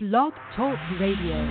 Blog Talk Radio.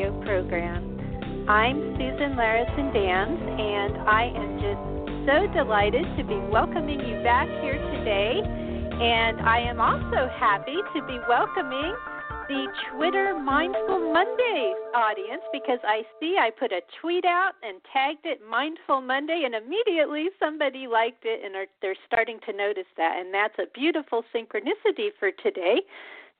Radio program. I'm Susan Larison Danz, and I am just so delighted to be welcoming you back here today. And I am also happy to be welcoming the Twitter Mindful Monday audience because I see I put a tweet out and tagged it Mindful Monday, and immediately somebody liked it, and are, they're starting to notice that. And that's a beautiful synchronicity for today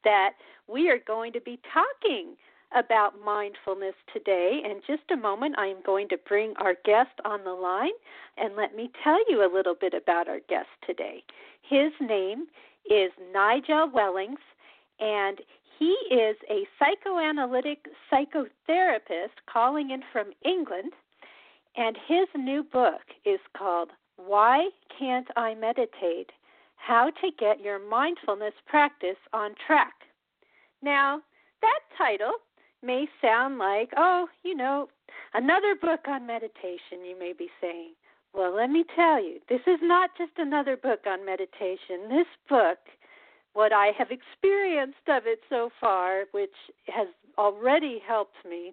that we are going to be talking about mindfulness today. In just a moment, I am going to bring our guest on the line, and let me tell you a little bit about our guest today. His name is Nigel Wellings, and he is a psychoanalytic psychotherapist calling in from England, and his new book is called Why Can't I Meditate? How to Get Your Mindfulness Practice on Track. Now, that title may sound like, oh, you know, another book on meditation, you may be saying. Well, let me tell you, this is not just another book on meditation. This book, what I have experienced of it so far, which has already helped me,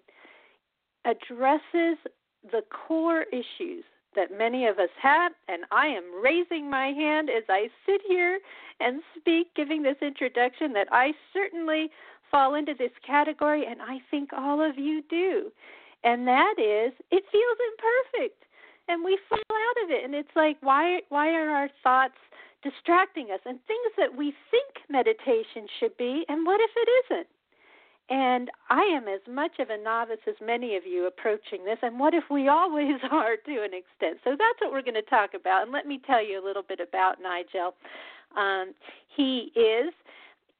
addresses the core issues that many of us have, and I am raising my hand as I sit here and speak, giving this introduction, that I certainly fall into this category, and I think all of you do. And that is, it feels imperfect, and we fall out of it, and it's like, why? Why are our thoughts distracting us? And things that we think meditation should be, and what if it isn't? And I am as much of a novice as many of you approaching this. And what if we always are to an extent? So that's what we're going to talk about. And let me tell you a little bit about Nigel. Um, he is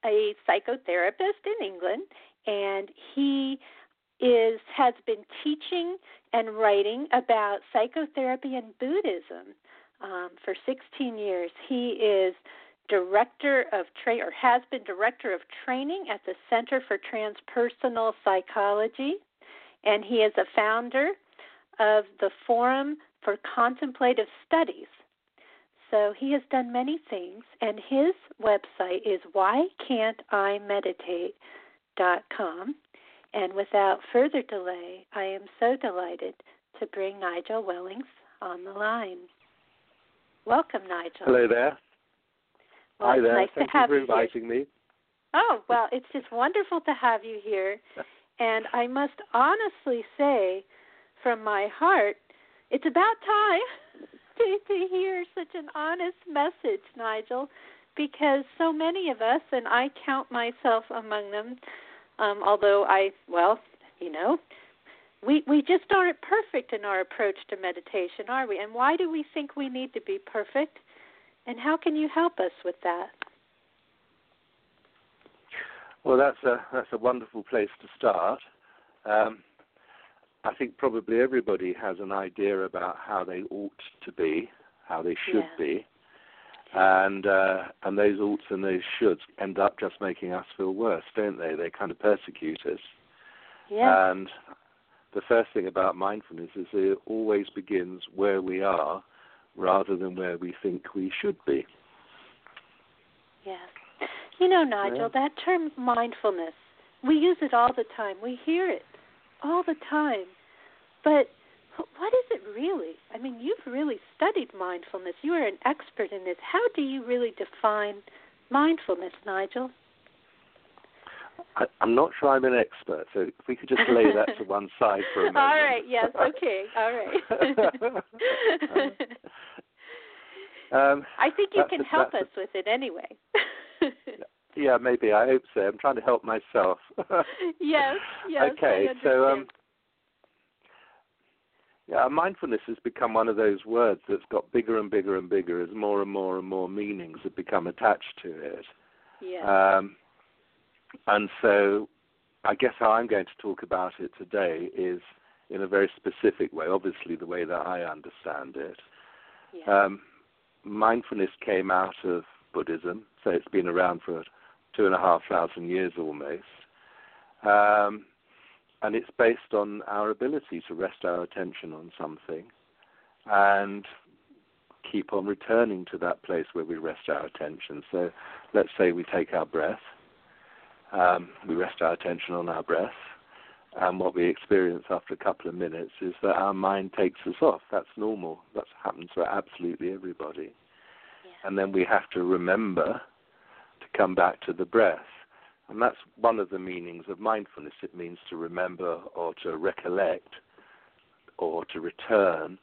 a psychotherapist in England, and he is has been teaching and writing about psychotherapy and Buddhism um, for 16 years. He is director of tra- or has been director of training at the Center for Transpersonal Psychology, and he is a founder of the Forum for Contemplative Studies. So he has done many things, and his website is whycan'timeditate.com. And without further delay, I am so delighted to bring Nigel Wellings on the line. Welcome, Nigel. Hello there. Well, Hi there. Nice Thank you for you inviting me. Oh, well, it's just wonderful to have you here. And I must honestly say, from my heart, it's about time to, to hear such an honest message, Nigel, because so many of us, and I count myself among them, um, although I, well, you know, we we just aren't perfect in our approach to meditation, are we? And why do we think we need to be perfect? And how can you help us with that? Well, that's a that's a wonderful place to start. Um, I think probably everybody has an idea about how they ought to be, how they should Yeah. be, and uh, and those oughts and those shoulds end up just making us feel worse, don't they? They kind of persecute us. Yeah. And the first thing about mindfulness is it always begins where we are, rather than where we think we should be. Yes. You know, Nigel, that term mindfulness, we use it all the time. We hear it all the time. But what is it really? I mean, you've really studied mindfulness. You are an expert in this. How do you really define mindfulness, Nigel? I, am not sure I'm an expert, so if we could just lay that to one side for a moment. All right. Yes. Okay. All right. um, I think you can help us with it anyway. yeah, maybe. I hope so. I'm trying to help myself. yes. Yes. Okay. So. um yeah, mindfulness has become one of those words that's got bigger and bigger and bigger as more and more and more meanings have become attached to it. Yeah. Um, and so I guess how I'm going to talk about it today is in a very specific way, obviously, the way that I understand it. Yeah. Um, mindfulness came out of Buddhism, so it's been around for two and a half thousand years almost. Um, and it's based on our ability to rest our attention on something and keep on returning to that place where we rest our attention. So let's say we take our breath um, we rest our attention on our breath, and what we experience after a couple of minutes is that our mind takes us off. That's normal. That happens for absolutely everybody. Yeah. And then we have to remember to come back to the breath. And that's one of the meanings of mindfulness. It means to remember or to recollect or to return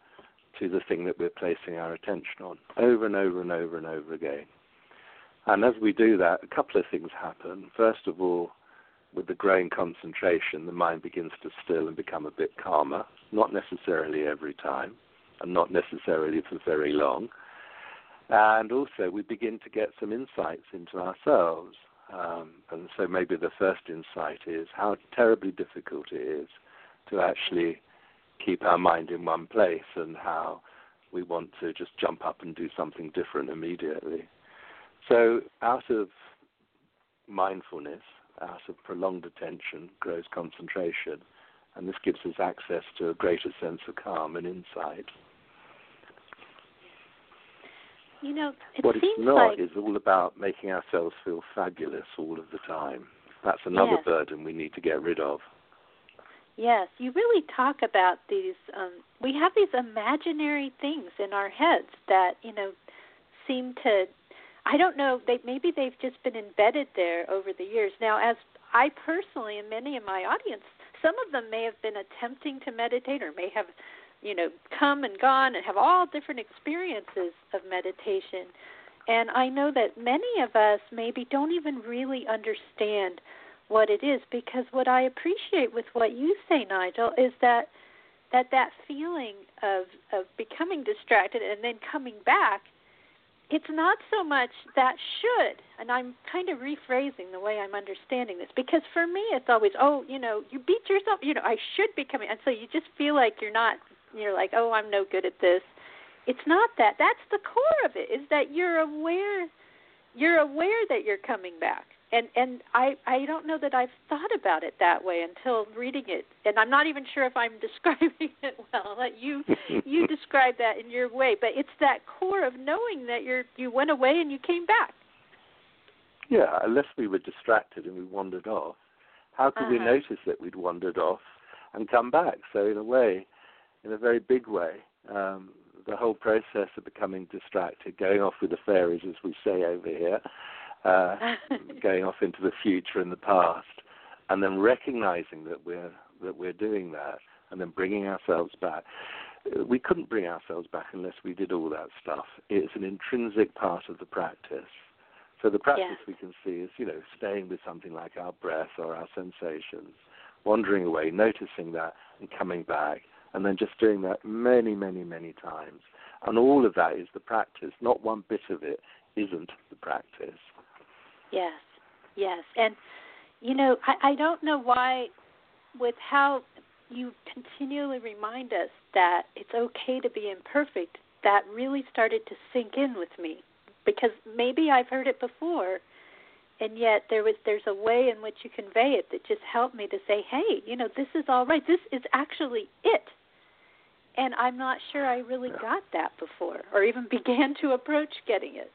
to the thing that we're placing our attention on over and over and over and over again. And as we do that, a couple of things happen. First of all, with the growing concentration, the mind begins to still and become a bit calmer, not necessarily every time, and not necessarily for very long. And also, we begin to get some insights into ourselves. Um, and so, maybe the first insight is how terribly difficult it is to actually keep our mind in one place and how we want to just jump up and do something different immediately. So, out of mindfulness, out of prolonged attention, grows concentration, and this gives us access to a greater sense of calm and insight. You know, it what seems it's not like... is all about making ourselves feel fabulous all of the time. That's another yes. burden we need to get rid of. Yes, you really talk about these. Um, we have these imaginary things in our heads that you know seem to I don't know. They maybe they've just been embedded there over the years. Now, as I personally and many in my audience, some of them may have been attempting to meditate or may have, you know, come and gone and have all different experiences of meditation. And I know that many of us maybe don't even really understand what it is because what I appreciate with what you say, Nigel, is that that that feeling of of becoming distracted and then coming back it's not so much that should, and I'm kind of rephrasing the way I'm understanding this because for me it's always, oh, you know, you beat yourself, you know, I should be coming, and so you just feel like you're not, you're like, oh, I'm no good at this. It's not that. That's the core of it. Is that you're aware, you're aware that you're coming back and and I I don't know that I've thought about it that way until reading it, and I'm not even sure if I'm describing it well. Let you you describe that in your way, but it's that core of knowing that you're you went away and you came back. Yeah, unless we were distracted and we wandered off, how could uh-huh. we notice that we'd wandered off and come back? So in a way, in a very big way, um, the whole process of becoming distracted, going off with the fairies, as we say over here, uh, going off into the future and the past, and then recognizing that we're that we're doing that, and then bringing ourselves back. We couldn't bring ourselves back unless we did all that stuff. It's an intrinsic part of the practice. So the practice yes. we can see is, you know, staying with something like our breath or our sensations, wandering away, noticing that, and coming back, and then just doing that many, many, many times. And all of that is the practice. Not one bit of it isn't the practice. Yes, yes, and you know, I, I don't know why, with how you continually remind us that it's okay to be imperfect, that really started to sink in with me, because maybe I've heard it before, and yet there was there's a way in which you convey it that just helped me to say, hey, you know, this is all right. This is actually it. And I'm not sure I really got that before, or even began to approach getting it.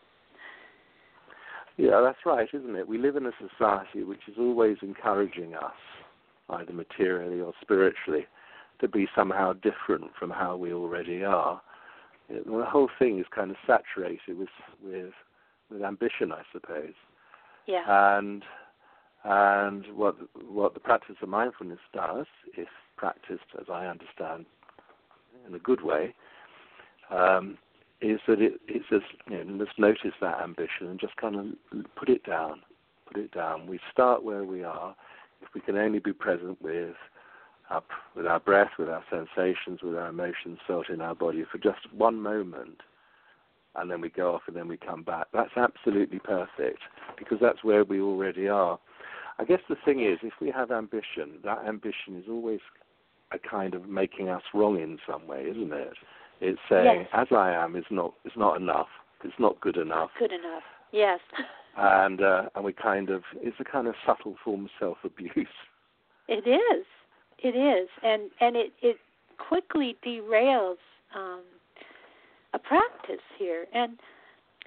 Yeah, that's right, isn't it? We live in a society which is always encouraging us, either materially or spiritually, to be somehow different from how we already are. the whole thing is kind of saturated with with with ambition, I suppose. Yeah. And And what what the practice of mindfulness does, if practiced as I understand in a good way, um, is that it, it you know, notice that ambition and just kind of put it down, put it down. We start where we are. If we can only be present with our, with our breath, with our sensations, with our emotions felt in our body for just one moment, and then we go off and then we come back. That's absolutely perfect because that's where we already are. I guess the thing is, if we have ambition, that ambition is always a kind of making us wrong in some way, isn't it? It's saying, yes. "As I am is not is not enough. It's not good enough." Good enough. Yes. And uh, and we kind of it's a kind of subtle form of self abuse. It is. It is, and and it it quickly derails um, a practice here. And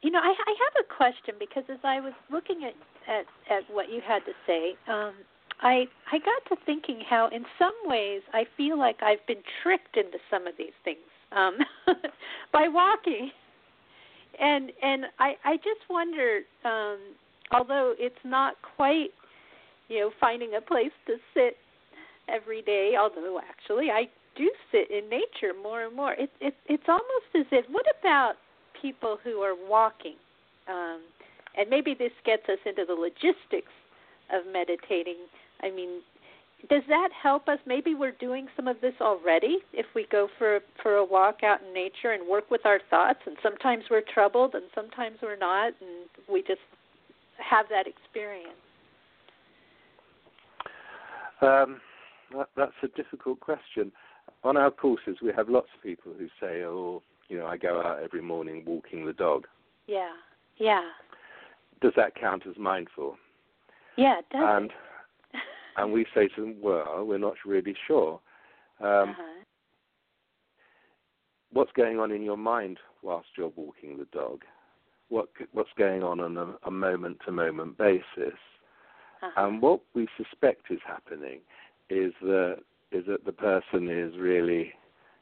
you know, I, I have a question because as I was looking at at, at what you had to say, um, I I got to thinking how in some ways I feel like I've been tricked into some of these things um, by walking, and and I I just wonder, um, although it's not quite you know finding a place to sit every day, although actually I do sit in nature more and more. It, it, it's almost as if, what about people who are walking? Um, and maybe this gets us into the logistics of meditating. I mean, does that help us? Maybe we're doing some of this already if we go for for a walk out in nature and work with our thoughts. And sometimes we're troubled, and sometimes we're not, and we just have that experience. Um, that, that's a difficult question. On our courses, we have lots of people who say, "Oh, you know, I go out every morning walking the dog." Yeah, yeah. Does that count as mindful? Yeah, it does. And and we say to them, "Well, we're not really sure." Um, uh-huh. What's going on in your mind whilst you're walking the dog? What what's going on on a, a moment-to-moment basis? Uh-huh. And what we suspect is happening is that is that the person is really,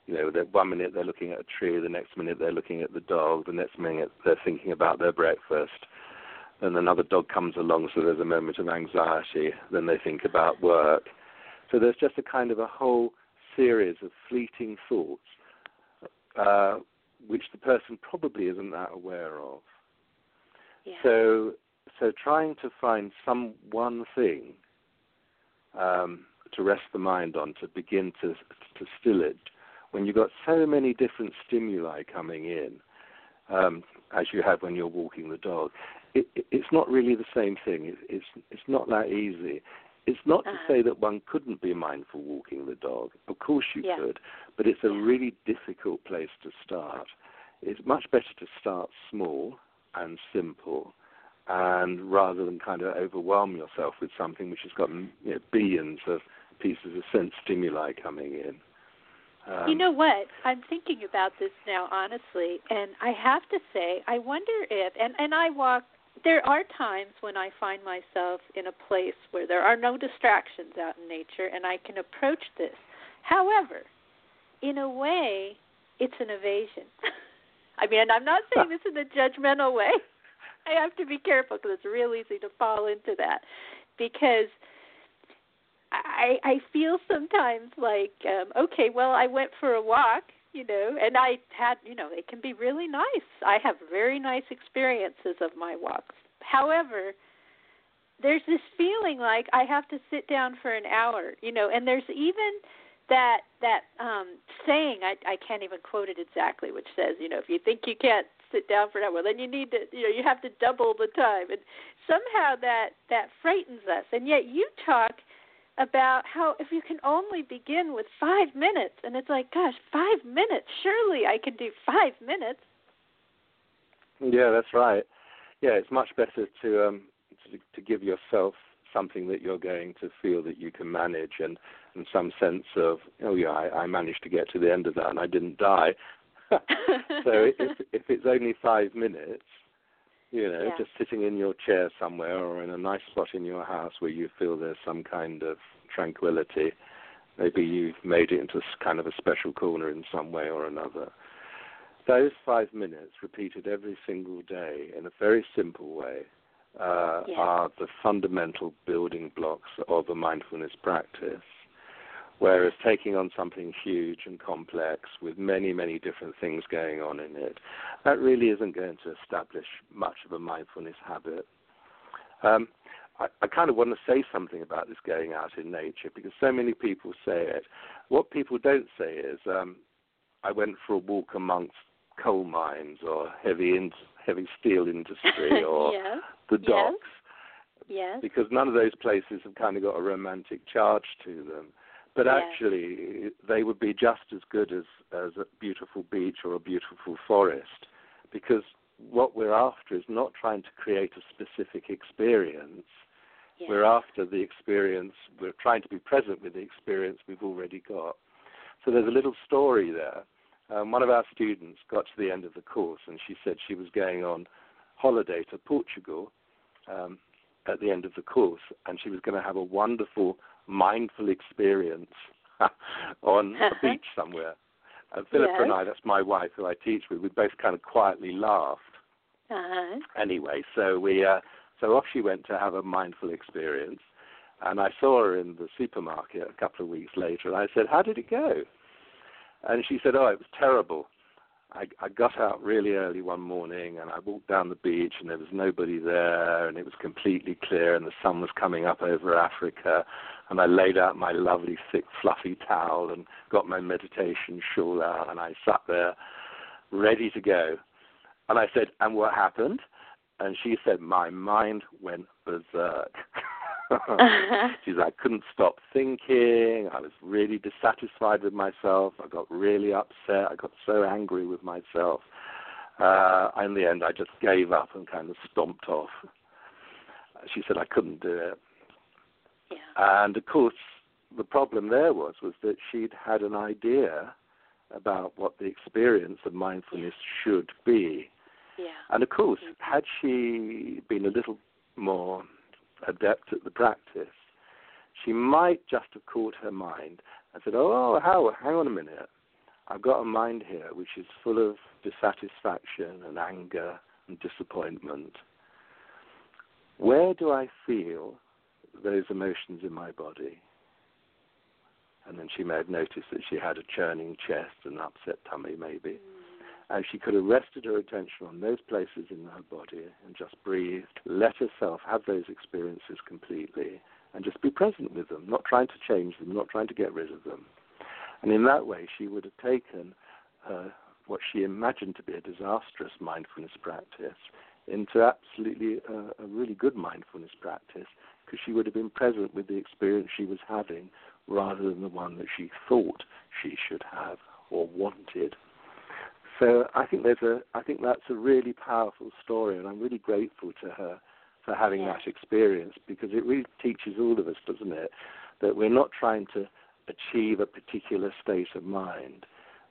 you know, that one minute they're looking at a tree, the next minute they're looking at the dog, the next minute they're thinking about their breakfast, and another dog comes along, so there's a moment of anxiety. Then they think about work. So there's just a kind of a whole series of fleeting thoughts, uh, which the person probably isn't that aware of. yeah. So, so trying to find some one thing um, to rest the mind on, to begin to to still it, when you've got so many different stimuli coming in, um, as you have when you're walking the dog, it, it, it's not really the same thing. It, it's it's not that easy. It's not Uh-huh. to say that one couldn't be mindful walking the dog. Of course you Yeah. could, but it's a Yeah. really difficult place to start. It's much better to start small and simple, and rather than kind of overwhelm yourself with something which has got you know, billions of pieces of sense stimuli coming in. Um, you know what? I'm thinking about this now, honestly, and I have to say, I wonder if, and and I walk. There are times when I find myself in a place where there are no distractions out in nature, and I can approach this. However, in a way, it's an evasion. I mean, I'm not saying this in a judgmental way. I have to be careful because it's real easy to fall into that because I I feel sometimes like um okay, well I went for a walk, you know, and I had, you know, it can be really nice. I have very nice experiences of my walks. However, there's this feeling like I have to sit down for an hour, you know, and there's even that that um saying I I can't even quote it exactly which says, you know, if you think you can't sit down for an hour, then you need to you know, you have to double the time. And somehow that that frightens us. And yet you talk about how if you can only begin with five minutes and it's like gosh five minutes surely i can do five minutes Yeah, that's right. Yeah, it's much better to um to, to give yourself something that you're going to feel that you can manage and and some sense of oh yeah I, I managed to get to the end of that and I didn't die. so if if it's only five minutes, you know, Yeah. just sitting in your chair somewhere or in a nice spot in your house where you feel there's some kind of tranquility, maybe you've made it into kind of a special corner in some way or another. Those five minutes repeated every single day in a very simple way uh, Yeah. are the fundamental building blocks of a mindfulness practice. Whereas taking on something huge and complex with many, many different things going on in it, that really isn't going to establish much of a mindfulness habit. Um, I, I kind of want to say something about this going out in nature because so many people say it. What people don't say is, um, I went for a walk amongst coal mines or heavy in, heavy steel industry or yes. the Yes. docks Yes. because none of those places have kind of got a romantic charge to them. But Yes. actually, they would be just as good as, as a beautiful beach or a beautiful forest because what we're after is not trying to create a specific experience. yes. We're after the experience, we're trying to be present with the experience we've already got. So there's a little story there. Um, one of our students got to the end of the course and she said she was going on holiday to Portugal um, at the end of the course and she was going to have a wonderful mindful experience on a beach somewhere. And Philippa and I, that's my wife who I teach with, we both kind of quietly laughed Uh-huh. anyway, so we uh, so off she went to have a mindful experience, and I saw her in the supermarket a couple of weeks later, and I said, "How did it go?" And she said, "Oh, it was terrible. I, I got out really early one morning, and I walked down the beach, and there was nobody there, and it was completely clear, and the sun was coming up over Africa." And I laid out my lovely thick fluffy towel and got my meditation shawl out, and I sat there ready to go. And I said, And what happened? And she said, My mind went berserk. she said, I couldn't stop thinking. I was really dissatisfied with myself. I got really upset. I got so angry with myself. Uh, in the end, I just gave up and kind of stomped off. She said, I couldn't do it. yeah. And of course, the problem there was was that she'd had an idea about what the experience of mindfulness should be. Yeah. And of course, had she been a little more adept at the practice, she might just have caught her mind and said, "Oh, how? Hang on a minute. I've got a mind here which is full of dissatisfaction and anger and disappointment. Where do I feel those emotions in my body?" And then she may have noticed that she had a churning chest and upset tummy, maybe. And she could have rested her attention on those places in her body and just breathed, let herself have those experiences completely, and just be present with them, not trying to change them, not trying to get rid of them. And in that way, she would have taken what she imagined to be a disastrous mindfulness practice into absolutely a, a really good mindfulness practice because she would have been present with the experience she was having rather than the one that she thought she should have or wanted. So I think there's a I think that's a really powerful story, and I'm really grateful to her for having Yeah. that experience because it really teaches all of us, doesn't it, that we're not trying to achieve a particular state of mind.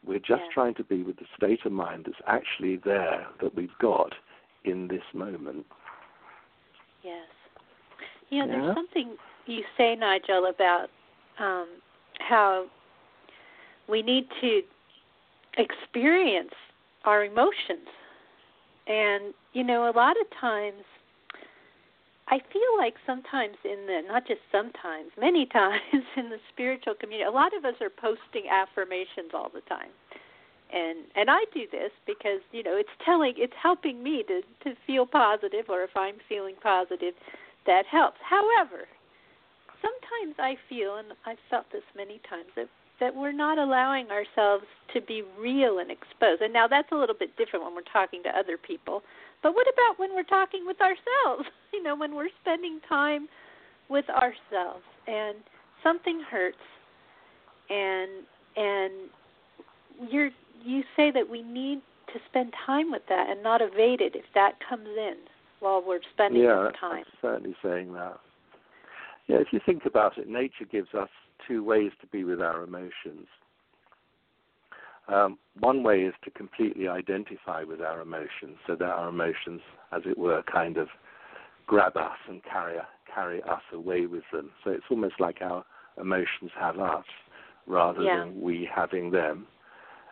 We're just Yeah. trying to be with the state of mind that's actually there that we've got in this moment. Yes. You know, Yeah. there's something you say, Nigel, about um, how we need to experience our emotions. And, you know, a lot of times, I feel like sometimes in the, not just sometimes, many times in the spiritual community, a lot of us are posting affirmations all the time. And and I do this because you know it's telling it's helping me to to feel positive or if I'm feeling positive that helps. However, sometimes I feel, and I've felt this many times, that that we're not allowing ourselves to be real and exposed. And now that's a little bit different when we're talking to other people. But what about when we're talking with ourselves? You know, when we're spending time with ourselves and something hurts and and you're you say that we need to spend time with that and not evade it if that comes in while we're spending yeah, time. I'm certainly saying that. Yeah, if you think about it, nature gives us two ways to be with our emotions. Um, one way is to completely identify with our emotions, so that our emotions, as it were, kind of grab us and carry carry us away with them. So it's almost like our emotions have us rather Yeah. than we having them.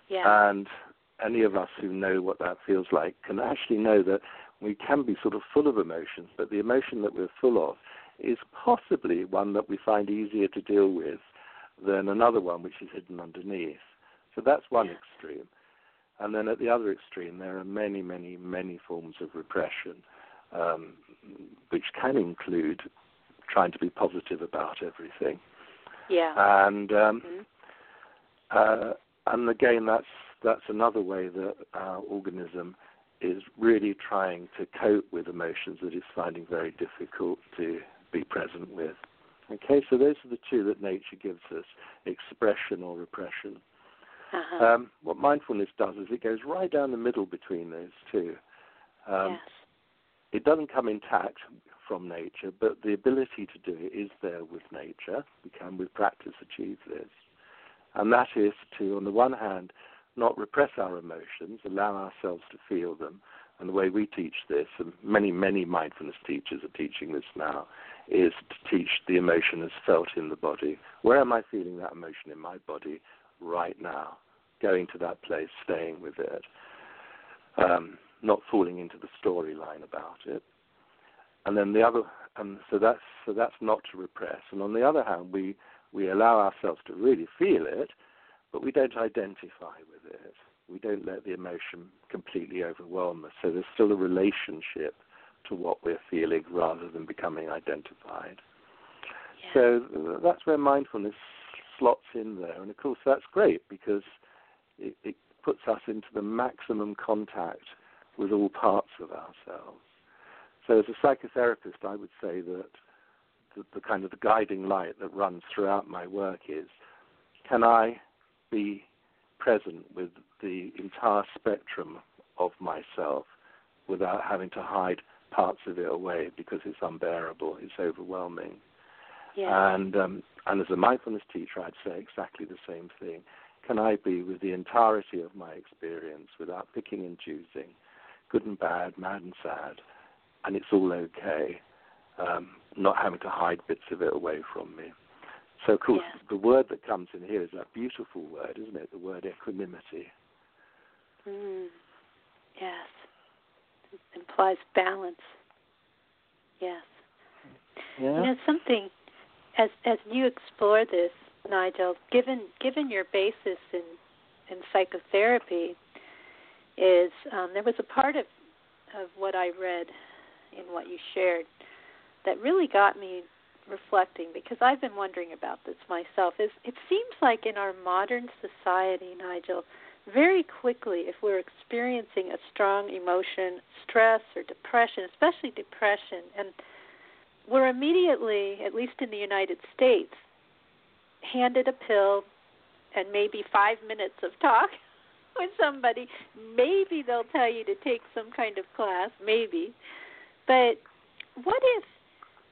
Yeah. And any of us who know what that feels like can actually know that We can be sort of full of emotions, but the emotion that we're full of is possibly one that we find easier to deal with than another one which is hidden underneath. So that's one extreme. And then at the other extreme, there are many, many, many forms of repression, um, which can include trying to be positive about everything. Yeah. And um, Mhm. uh, and again, that's that's another way that our organism is really trying to cope with emotions that it's finding very difficult to be present with. Okay, so those are the two that nature gives us: expression or repression. Uh-huh. Um, what mindfulness does is it goes right down the middle between those two. Um, yes. It doesn't come intact from nature, but the ability to do it is there with nature. We can, with practice, achieve this. And that is to, on the one hand, not repress our emotions, allow ourselves to feel them. And the way we teach this, and many, many mindfulness teachers are teaching this now, is to teach the emotion as felt in the body. Where am I feeling that emotion in my body right now? Going to that place, staying with it. Um, not falling into the storyline about it. And then the other, and so that's so that's not to repress. And on the other hand, we we allow ourselves to really feel it, but we don't identify with it. We don't let the emotion completely overwhelm us. So there's still a relationship to what we're feeling rather than becoming identified. Yeah. So that's where mindfulness slots in there, and of course that's great because it, it puts us into the maximum contact with all parts of ourselves. So as a psychotherapist, I would say that the, the kind of the guiding light that runs throughout my work is, can I be present with the entire spectrum of myself without having to hide parts of it away because it's unbearable, it's overwhelming. yeah. And um, and as a mindfulness teacher, I'd say exactly the same thing. Can I be with the entirety of my experience without picking and choosing, good and bad, mad and sad, and it's all okay, um, not having to hide bits of it away from me. So, of course, the word that comes in here is that beautiful word, isn't it? The word equanimity. Mm. Yes. It implies balance. Yes. Yeah. You know something as as you explore this, Nigel, given given your basis in in psychotherapy, is um, there was a part of of what I read in what you shared that really got me reflecting because I've been wondering about this myself. Is it seems like in our modern society, Nigel, very quickly if we're experiencing a strong emotion, stress or depression, especially depression, and we're immediately, at least in the United States, handed a pill and maybe five minutes of talk with somebody. Maybe they'll tell you to take some kind of class, maybe. But what if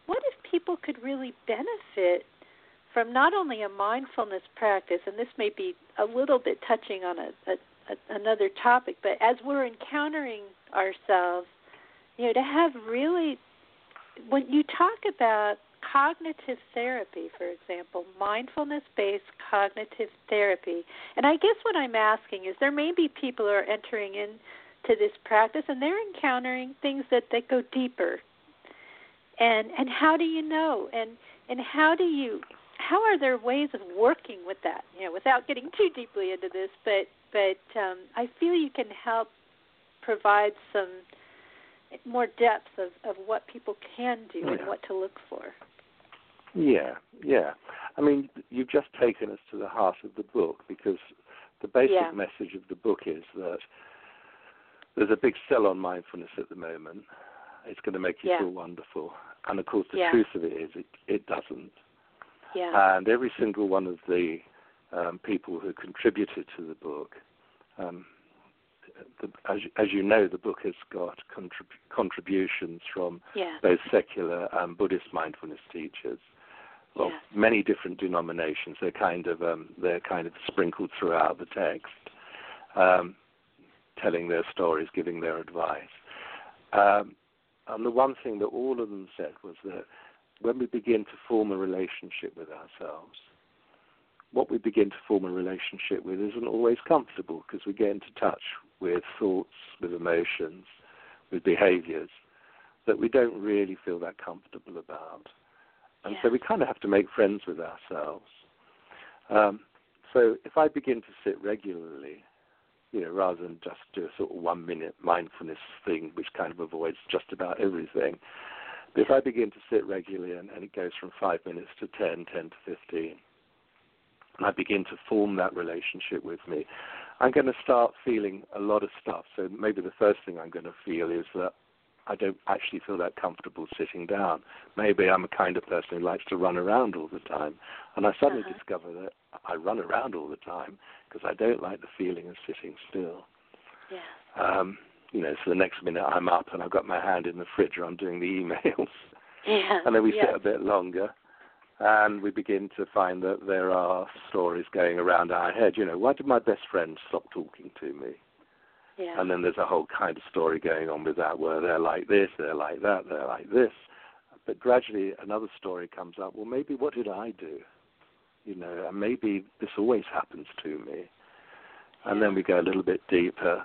what if people could really benefit from not only a mindfulness practice, and this may be a little bit touching on a, a, a another topic, but as we're encountering ourselves, you know, to have really when you talk about cognitive therapy, for example, mindfulness based cognitive therapy, and I guess what I'm asking is there may be people who are entering into this practice and they're encountering things that, that go deeper. And and how do you know? And and how do you how are there ways of working with that? You know, without getting too deeply into this, but but um, I feel you can help provide some more depth of, of what people can do and what to look for. Yeah, yeah. I mean, you've just taken us to the heart of the book because the basic Yeah. message of the book is that there's a big sell on mindfulness at the moment. It's going to make you Yeah. feel wonderful. And of course, the Yeah. truth of it is, it, it doesn't. Yeah. And every single one of the um, people who contributed to the book, um, the, as, as you know, the book has got contrib- contributions from yeah. both secular and Buddhist mindfulness teachers of Yes. many different denominations. They're kind of um, they're kind of sprinkled throughout the text, um, telling their stories, giving their advice. Um, and the one thing that all of them said was that when we begin to form a relationship with ourselves, what we begin to form a relationship with isn't always comfortable because we get into touch with thoughts, with emotions, with behaviors that we don't really feel that comfortable about. And yeah. so we kind of have to make friends with ourselves. Um, so if I begin to sit regularly, you know, rather than just do a sort of one minute mindfulness thing, which kind of avoids just about everything, but if I begin to sit regularly and, and it goes from five minutes to 10, 10 to 15, and I begin to form that relationship with me, I'm going to start feeling a lot of stuff. So maybe the first thing I'm going to feel is that I don't actually feel that comfortable sitting down. Maybe I'm a kind of person who likes to run around all the time. And I suddenly uh-huh. discover that I run around all the time because I don't like the feeling of sitting still. Yeah. Um, you know, so the next minute I'm up and I've got my hand in the fridge or I'm doing the emails. Yeah. And then we yes. sit a bit longer and we begin to find that there are stories going around our head. You know, why did my best friend stop talking to me? Yeah. And then there's a whole kind of story going on with that where they're like this, they're like that, they're like this. But gradually another story comes up, well, maybe what did I do? You know, and maybe this always happens to me. And then we go a little bit deeper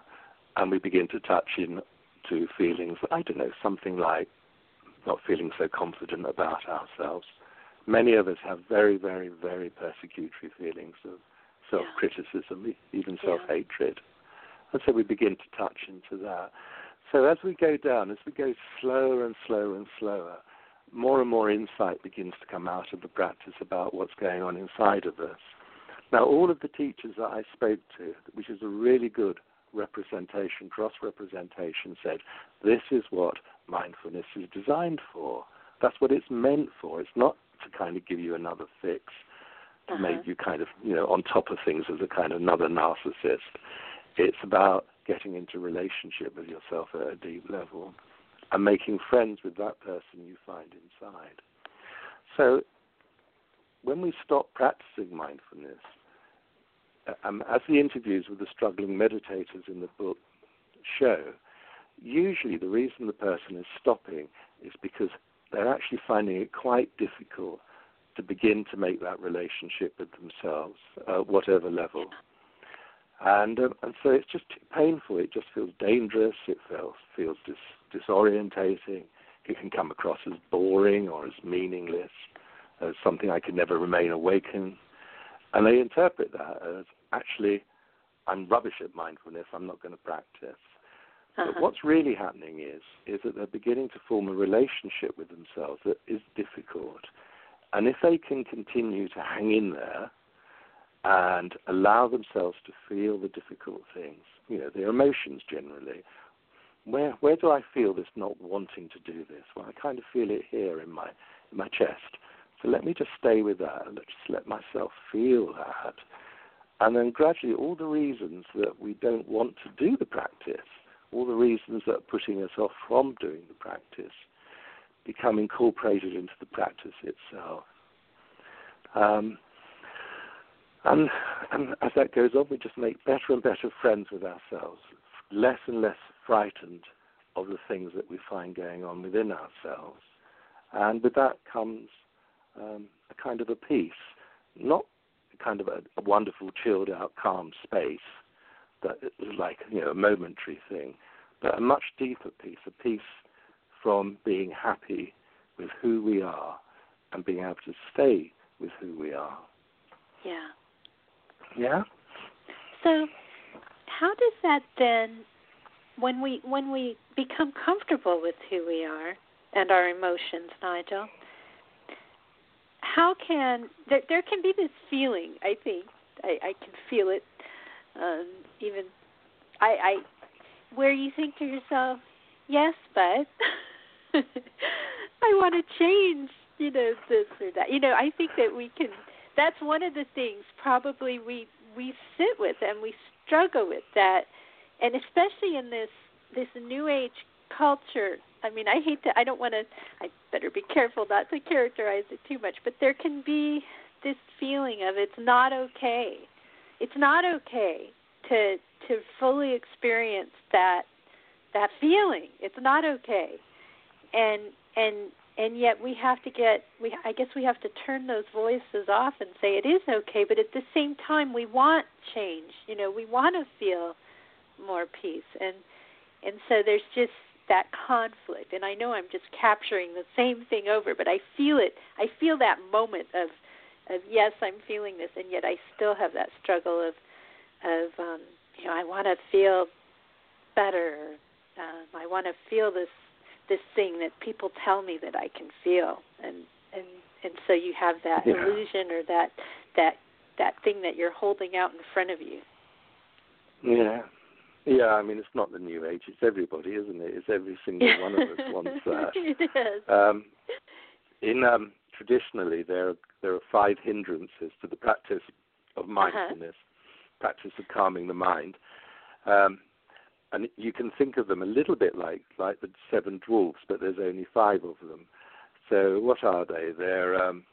and we begin to touch in to feelings, I don't know, something like not feeling so confident about ourselves. Many of us have very, very, very persecutory feelings of self criticism, even self hatred. And so we begin to touch into that. So as we go down, as we go slower and slower and slower, more and more insight begins to come out of the practice about what's going on inside of us. Now, all of the teachers that I spoke to, which is a really good representation, cross representation, said this is what mindfulness is designed for. That's what it's meant for. It's not to kind of give you another fix, to Uh-huh. make you kind of, you know, on top of things as a kind of another narcissist. It's about getting into relationship with yourself at a deep level and making friends with that person you find inside. So when we stop practicing mindfulness, um, as the interviews with the struggling meditators in the book show, usually the reason the person is stopping is because they're actually finding it quite difficult to begin to make that relationship with themselves, at whatever level. And um, and so it's just too painful. It just feels dangerous. It feels feels dis, disorientating. It can come across as boring or as meaningless, as something I can never remain awakened. And they interpret that as actually, I'm rubbish at mindfulness. I'm not going to practice. Uh-huh. But what's really happening is is that they're beginning to form a relationship with themselves that is difficult. And if they can continue to hang in there and allow themselves to feel the difficult things, you know, their emotions generally, where where do I feel this not wanting to do this? Well, I kind of feel it here in my in my chest. So let me just stay with that and just let myself feel that. And then gradually all the reasons that we don't want to do the practice all the reasons that are putting us off from doing the practice become incorporated into the practice itself. Um, and, and as that goes on, we just make better and better friends with ourselves, less and less frightened of the things that we find going on within ourselves. And with that comes um, a kind of a peace, not a kind of a, a wonderful, chilled out, calm space, that is like you know a momentary thing, but a much deeper peace, a peace from being happy with who we are and being able to stay with who we are. Yeah. Yeah. So, how does that then, when we when we become comfortable with who we are and our emotions, Nigel? How can there there can be this feeling? I think I, I can feel it. Um, even I, I where you think to yourself, yes, but I want to change, you know, this or that. You know, I think that we can. That's one of the things probably we we sit with and we struggle with that, and especially in this this new age culture. I mean, I hate to. I don't want to. I better be careful not to characterize it too much, but there can be this feeling of it's not okay. It's not okay to to fully experience that that feeling. It's not okay, and and and yet we have to get we I guess we have to turn those voices off and say it is okay. But at the same time, we want change. You know, we want to feel more peace, and and so there's just that conflict and I know I'm just capturing the same thing over but I feel it I feel that moment of of yes I'm feeling this and yet I still have that struggle of of um you know I want to feel better um I want to feel this this thing that people tell me that I can feel and and and so you have that yeah. illusion or that that that thing that you're holding out in front of you yeah yeah, I mean, it's not the new age. It's everybody, isn't it? It's every single one of us wants that. it is. Um, in um, traditionally, there there are five hindrances to the practice of Uh-huh. mindfulness, practice of calming the mind, um, and you can think of them a little bit like like the seven dwarfs, but there's only five of them. So what are they? They're um,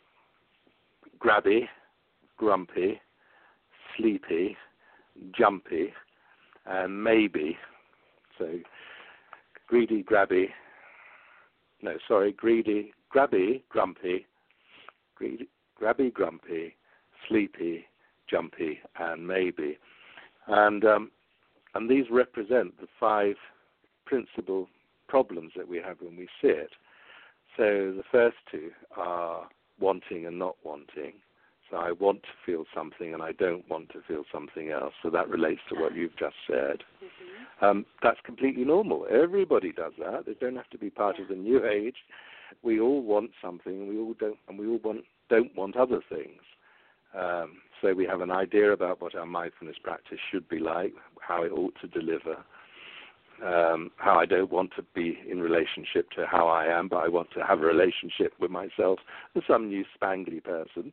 grabby, grumpy, sleepy, jumpy, and maybe. So greedy, grabby. No, sorry, greedy, grabby, grumpy, greedy, grabby, grumpy, sleepy, jumpy, and maybe. And um, and these represent the five principal problems that we have when we sit. So the first two are wanting and not wanting. So I want to feel something and I don't want to feel something else. So that relates to what you've just said. Mm-hmm. Um, that's completely normal. Everybody does that. They don't have to be part of the new age. We all want something, and we all don't, and we all want don't want other things. Um, so we have an idea about what our mindfulness practice should be like, how it ought to deliver, um, how I don't want to be in relationship to how I am, but I want to have a relationship with myself as some new spangly person.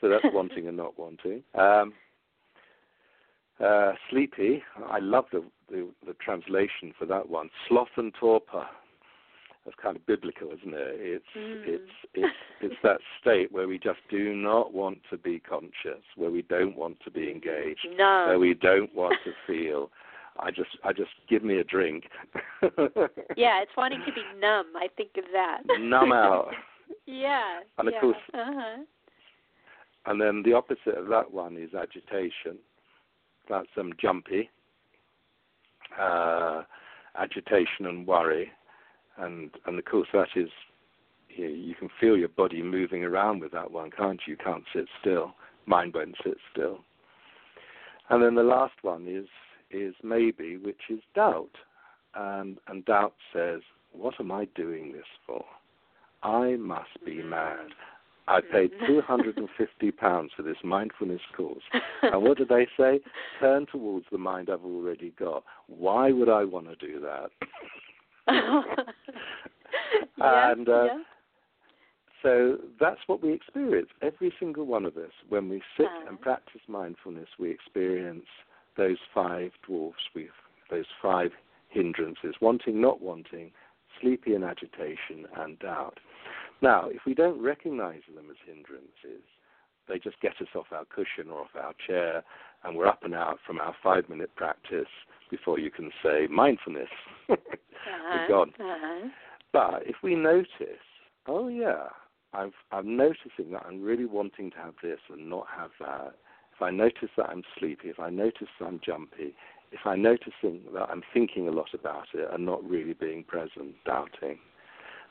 So that's wanting and not wanting. Um, uh, sleepy. I love the, the, the translation for that one. Sloth and torpor. That's kind of biblical, isn't it? It's Mm. it's it's it's that state where we just do not want to be conscious, where we don't want to be engaged, no where we don't want to feel. I just I just give me a drink. yeah it's wanting to be numb I think of that Numb out. yeah And of yeah. course- uh-huh. And then the opposite of that one is agitation. That's um, jumpy, uh, agitation and worry, and and of course that is you, know, you can feel your body moving around with that one, can't you? You can't sit still. Mind won't sit still. And then the last one is is maybe, which is doubt, and and doubt says, what am I doing this for? I must be mm-hmm. mad. I paid mm-hmm. two hundred and fifty pounds for this mindfulness course. And what do they say? Turn towards the mind I've already got. Why would I want to do that? yeah, And, uh, yeah. So that's what we experience. Every single one of us, when we sit Uh-huh. and practice mindfulness, we experience those five dwarfs, we those five hindrances: wanting, not wanting, sleepy and agitation, and doubt. Now, if we don't recognize them as hindrances, they just get us off our cushion or off our chair, and we're up and out from our five-minute practice before you can say mindfulness. uh-huh. we're gone. Uh-huh. But if we notice, oh yeah, I've, I'm noticing that I'm really wanting to have this and not have that. If I notice that I'm sleepy, if I notice that I'm jumpy, if I'm noticing that I'm thinking a lot about it and not really being present, doubting,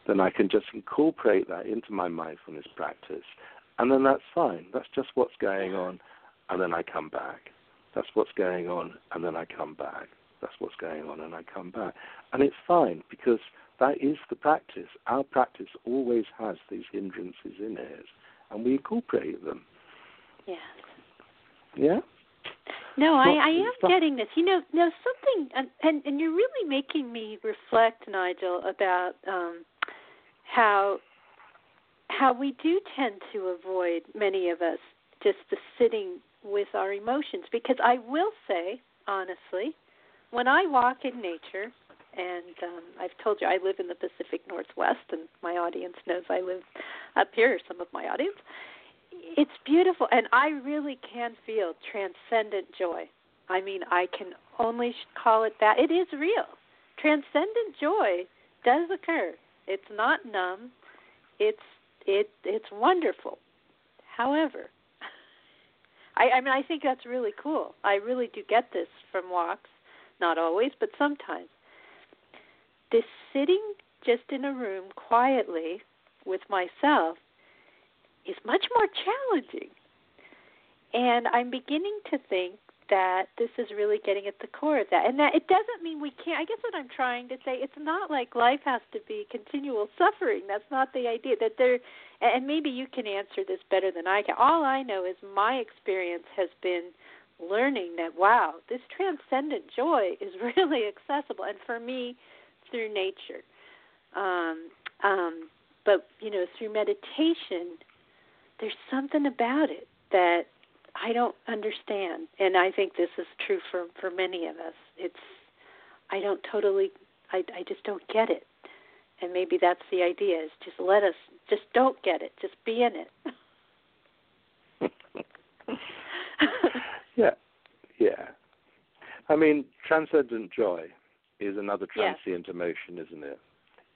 then I can just incorporate that into my mindfulness practice. And then that's fine. That's just what's going on. And then I come back. That's what's going on. And then I come back. That's what's going on. And I come back. And it's fine because that is the practice. Our practice always has these hindrances in it. And we incorporate them. Yes. Yeah? No, I, I am getting this. You know, no something, and, and and you're really making me reflect, Nigel, about um, how how we do tend to avoid many of us just the sitting with our emotions. Because I will say, honestly, when I walk in nature, and um, I've told you I live in the Pacific Northwest, and my audience knows I live up here. Some of my audience it's beautiful and i really can feel transcendent joy. I mean i can only call it that. It is real. Transcendent joy does occur. It's not numb. It's it it's wonderful. However i i mean i think that's really cool. I really do get this from walks. Not always but sometimes. This sitting just in a room quietly with myself is much more challenging. And I'm beginning to think that this is really getting at the core of that. And that it doesn't mean we can't I guess what I'm trying to say, it's not like life has to be continual suffering. That's not the idea. That there and maybe you can answer this better than I can. All I know is my experience has been learning that wow, this transcendent joy is really accessible and for me through nature. Um um but you know, through meditation there's something about it that I don't understand, and I think this is true for for many of us. It's I don't totally, I I just don't get it, and maybe that's the idea: is just let us, just don't get it, just be in it. yeah, yeah. I mean, transcendent joy is another transient yes. emotion, isn't it?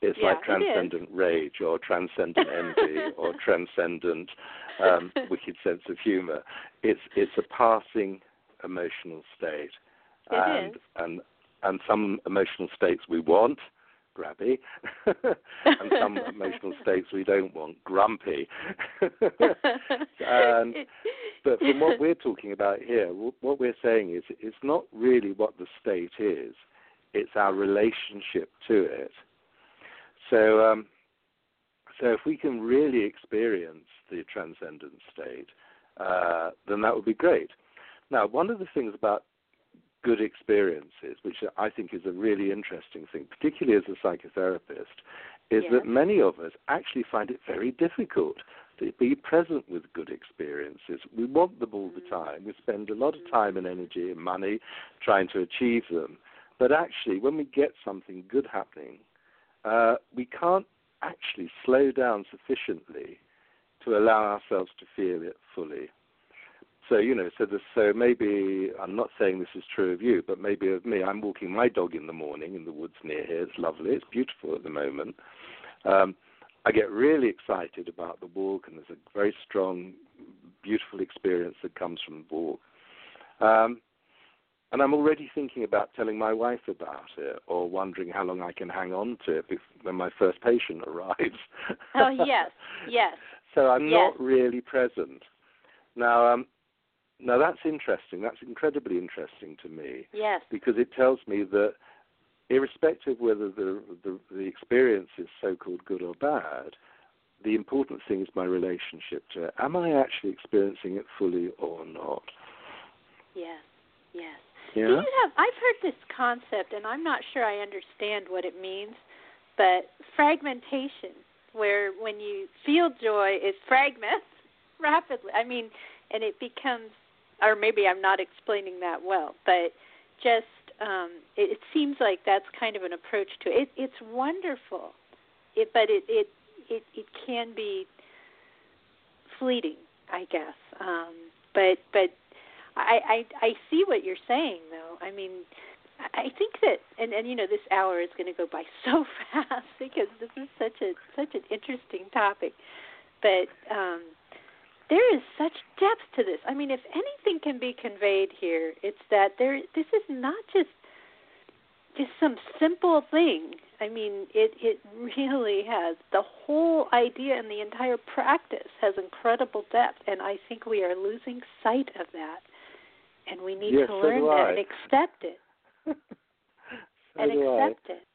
It's yeah, like transcendent it rage or transcendent envy or transcendent um, wicked sense of humor. It's it's a passing emotional state, it and is. and and some emotional states we want, grabby, and some emotional states we don't want, grumpy. and but from what we're talking about here, what we're saying is it's not really what the state is; it's our relationship to it. So, um, so if we can really experience the transcendent state, uh, then that would be great. Now, one of the things about good experiences, which I think is a really interesting thing, particularly as a psychotherapist, is yes. that many of us actually find it very difficult to be present with good experiences. We want them all the mm. time. We spend a lot of time and energy and money trying to achieve them. But actually, when we get something good happening, uh, we can't actually slow down sufficiently to allow ourselves to feel it fully. So you know, so this, so maybe I'm not saying this is true of you, but maybe of me. I'm walking my dog in the morning in the woods near here. It's lovely. It's beautiful at the moment. Um, I get really excited about the walk, and there's a very strong, beautiful experience that comes from the walk. Um, and I'm already thinking about telling my wife about it or wondering how long I can hang on to it when my first patient arrives. oh, yes, yes. so I'm yes. not really present. Now, um, now that's interesting. That's incredibly interesting to me. Yes. Because it tells me that irrespective whether the, the, the experience is so-called good or bad, the important thing is my relationship to it. Am I actually experiencing it fully or not? Yes, yes. Yeah. Do you have? I've heard this concept, and I'm not sure I understand what it means, but fragmentation, where when you feel joy, it fragments rapidly. I mean, and it becomes, or maybe I'm not explaining that well, but just um, it, it seems like that's kind of an approach to it. it it's wonderful, it, but it it it it can be fleeting, I guess. Um, but but I, I I see what you're saying though. I mean, I think that and and you know this hour is going to go by so fast because this is such a such an interesting topic. But um there is such depth to this. I mean, if anything can be conveyed here, it's that there this is not just just some simple thing. I mean, it it really has the whole idea and the entire practice has incredible depth, and I think we are losing sight of that and we need yes, to learn so that and accept it. so and accept I. it.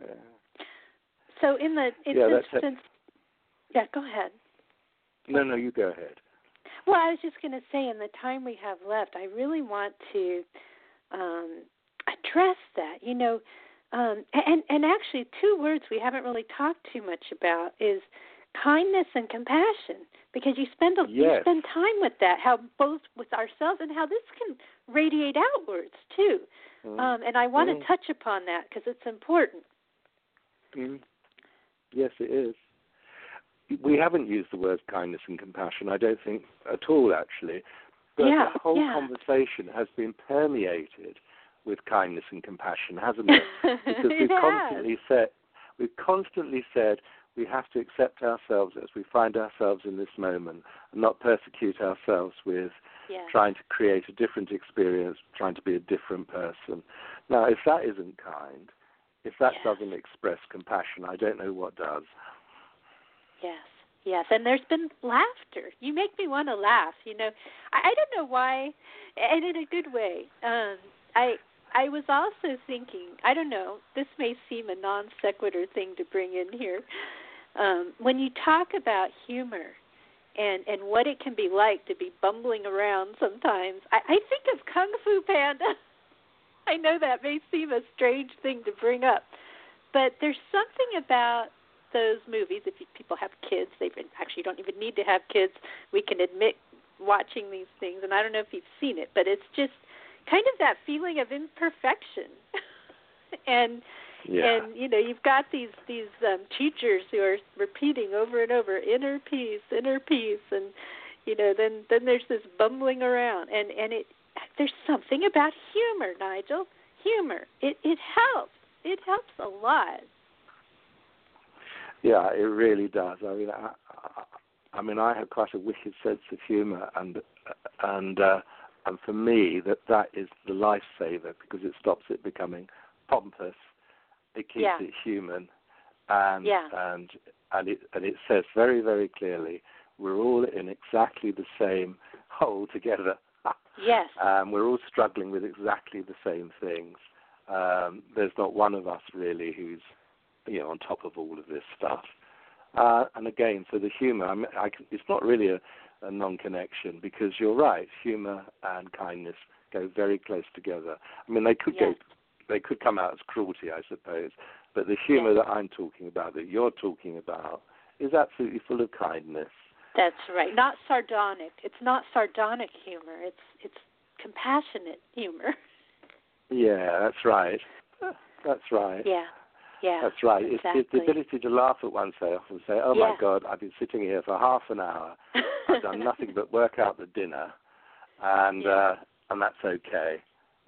Yeah. So in the in yeah, that's yeah, go ahead. No, no, you go ahead. Well, I was just going to say, in the time we have left, I really want to um, address that. You know, um, and and actually, two words we haven't really talked too much about is kindness and compassion because you spend a, yes. you spend time with that how both with ourselves and how this can radiate outwards too mm. um, and i want mm. to touch upon that because it's important mm. yes it is we haven't used the words kindness and compassion i don't think at all actually but yeah, the whole yeah. conversation has been permeated with kindness and compassion hasn't it because we've has. constantly said we've constantly said we have to accept ourselves as we find ourselves in this moment and not persecute ourselves with yes. trying to create a different experience, trying to be a different person. Now, if that isn't kind, if that yes. doesn't express compassion, I don't know what does. Yes. Yes, and there's been laughter. You make me want to laugh. You know, I, I don't know why, and in a good way. Um, I I was also thinking. I don't know. This may seem a non sequitur thing to bring in here. Um, when you talk about humor and and what it can be like to be bumbling around sometimes, I, I think of Kung Fu Panda. I know that may seem a strange thing to bring up, but there's something about those movies. If you, people have kids, they actually don't even need to have kids. We can admit watching these things, and I don't know if you've seen it, but it's just kind of that feeling of imperfection, and yeah. and you know you've got these these um, teachers who are repeating over and over inner peace, inner peace, and you know then then there's this bumbling around, and and it there's something about humor, Nigel. Humor. It it helps. It helps a lot. Yeah, it really does. I mean, I, I I mean, I have quite a wicked sense of humour, and and uh, and for me, that that is the lifesaver because it stops it becoming pompous. It keeps yeah. it human, and yeah. and and it and it says very very clearly we're all in exactly the same hole together. yes. Um, we're all struggling with exactly the same things. Um, there's not one of us really who's you know, on top of all of this stuff. Uh, and again, so the humour, I mean, I can, it's not really a, a non-connection because you're right. Humour and kindness go very close together. I mean, they could yes. go, they could come out as cruelty, I suppose. But the humour that I'm talking about, that you're talking about, is absolutely full of kindness. That's right. Not sardonic. It's not sardonic humor. It's it's compassionate humor. Yeah, that's right. That's right. Yeah. Yeah, That's right. Exactly. It's, it's the ability to laugh at oneself and say, "Oh yeah. my God, I've been sitting here for half an hour. I've done nothing but work out the dinner, and yeah. uh, and that's okay.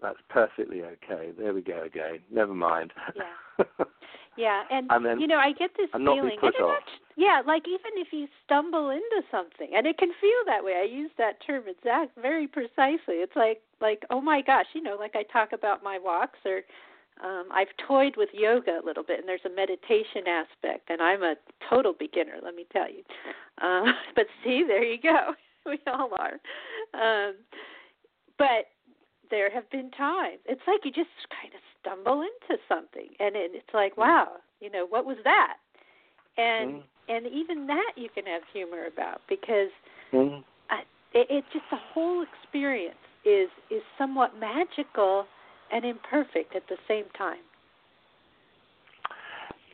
That's perfectly okay. There we go again. Never mind." Yeah. Yeah, and, and then, you know, I get this feeling. not be put and off. Actually, yeah, like even if you stumble into something, and it can feel that way. I use that term exact very precisely. It's like like oh my gosh, you know, like I talk about my walks or um, I've toyed with yoga a little bit, and there's a meditation aspect, and I'm a total beginner, let me tell you. Um, but see, there you go. we all are. Um, but there have been times. It's like you just kind of stumble into something, and it, it's like, wow, you know, what was that? And mm. and even that you can have humor about because mm. I, it, it just the whole experience is is somewhat magical and imperfect at the same time.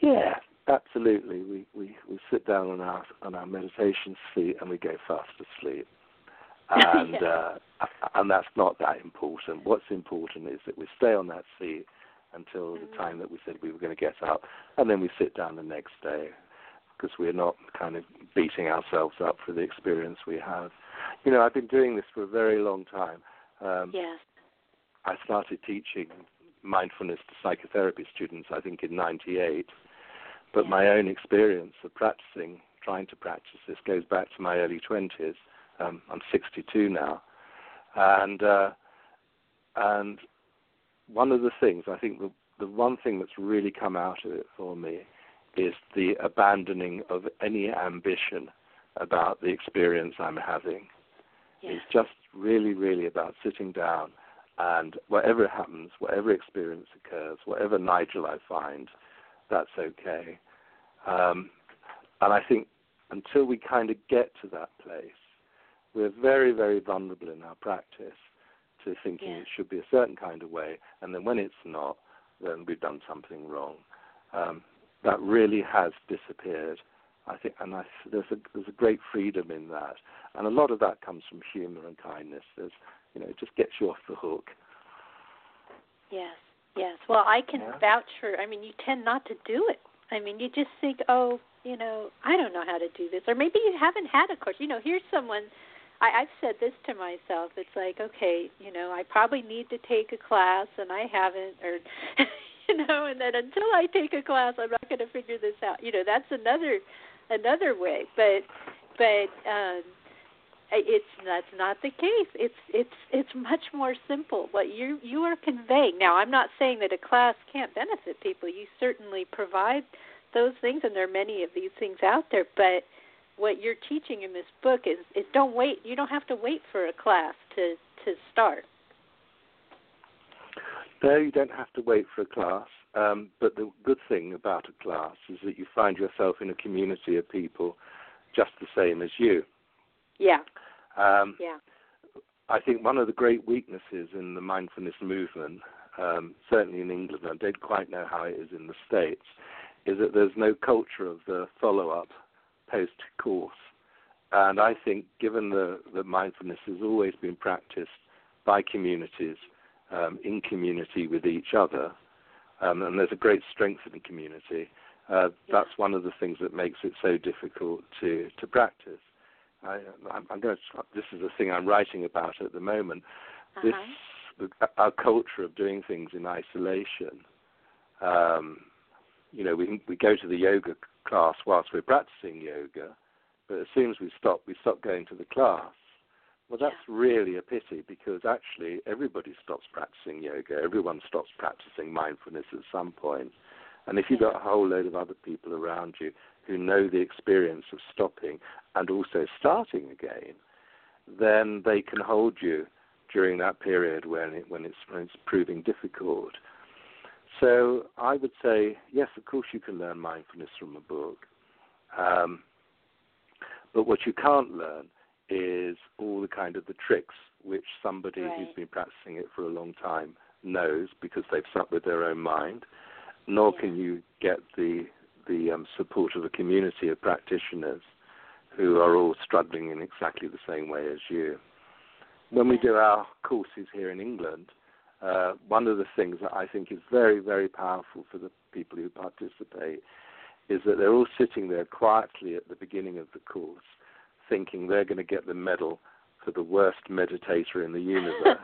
Yeah, absolutely. We we we sit down on our on our meditation seat and we go fast asleep, and yeah. uh, and that's not that important. What's important is that we stay on that seat until mm-hmm. the time that we said we were going to get up, and then we sit down the next day because we're not kind of beating ourselves up for the experience we have. You know, I've been doing this for a very long time. Um, yes. I started teaching mindfulness to psychotherapy students, I think, in '98. But yeah. my own experience of practicing, trying to practice this, goes back to my early 20s. Um, I'm 62 now, and uh, and one of the things I think the the one thing that's really come out of it for me is the abandoning of any ambition about the experience I'm having. Yeah. It's just really, really about sitting down and whatever happens, whatever experience occurs, whatever Nigel I find, that's okay. Um, and I think until we kind of get to that place, we're very, very vulnerable in our practice to thinking yeah. it should be a certain kind of way, and then when it's not, then we've done something wrong. Um, that really has disappeared. I think, and I, there's a there's a great freedom in that, and a lot of that comes from humour and kindness. There's, you know, it just gets you off the hook. Yes, yes. Well, I can Yeah. vouch for. I mean, you tend not to do it. I mean, you just think, oh, you know, I don't know how to do this, or maybe you haven't had a course. You know, here's someone. I, I've said this to myself. It's like, okay, you know, I probably need to take a class, and I haven't, or you know, and then until I take a class, I'm not going to figure this out. You know, that's another another way. But but um, it's that's not the case. It's it's it's much more simple. What you you are conveying. Now, I'm not saying that a class can't benefit people. You certainly provide those things, and there are many of these things out there. But what you're teaching in this book is is don't wait. You don't have to wait for a class to to start. No, you don't have to wait for a class. Um, but the good thing about a class is that you find yourself in a community of people just the same as you. Yeah. Um, yeah. I think one of the great weaknesses in the mindfulness movement, um, certainly in England, I don't quite know how it is in the States, is that there's no culture of the follow up post course. And I think, given the, that mindfulness has always been practiced by communities, um, in community with each other, um, and there's a great strength in the community. Uh, that's one of the things that makes it so difficult to to practice. I, am going to. This is the thing I'm writing about at the moment. Uh-huh. This our culture of doing things in isolation. Um, you know, we we go to the yoga class whilst we're practicing yoga, but as soon as we stop, we stop going to the class. Well, that's yeah. really a pity because actually everybody stops practicing yoga. Everyone stops practicing mindfulness at some point. And if you've got a whole load of other people around you who know the experience of stopping and also starting again, then they can hold you during that period when it, when it's when it's proving difficult. So I would say yes, of course you can learn mindfulness from a book, um, but what you can't learn is all the kind of the tricks which somebody right. who's been practicing it for a long time knows because they've sat with their own mind. Nor yeah. can you get the the um, support of a community of practitioners who are all struggling in exactly the same way as you. When we do our courses here in England, uh, one of the things that I think is very, very powerful for the people who participate is that they're all sitting there quietly at the beginning of the course thinking they're going to get the medal for the worst meditator in the universe.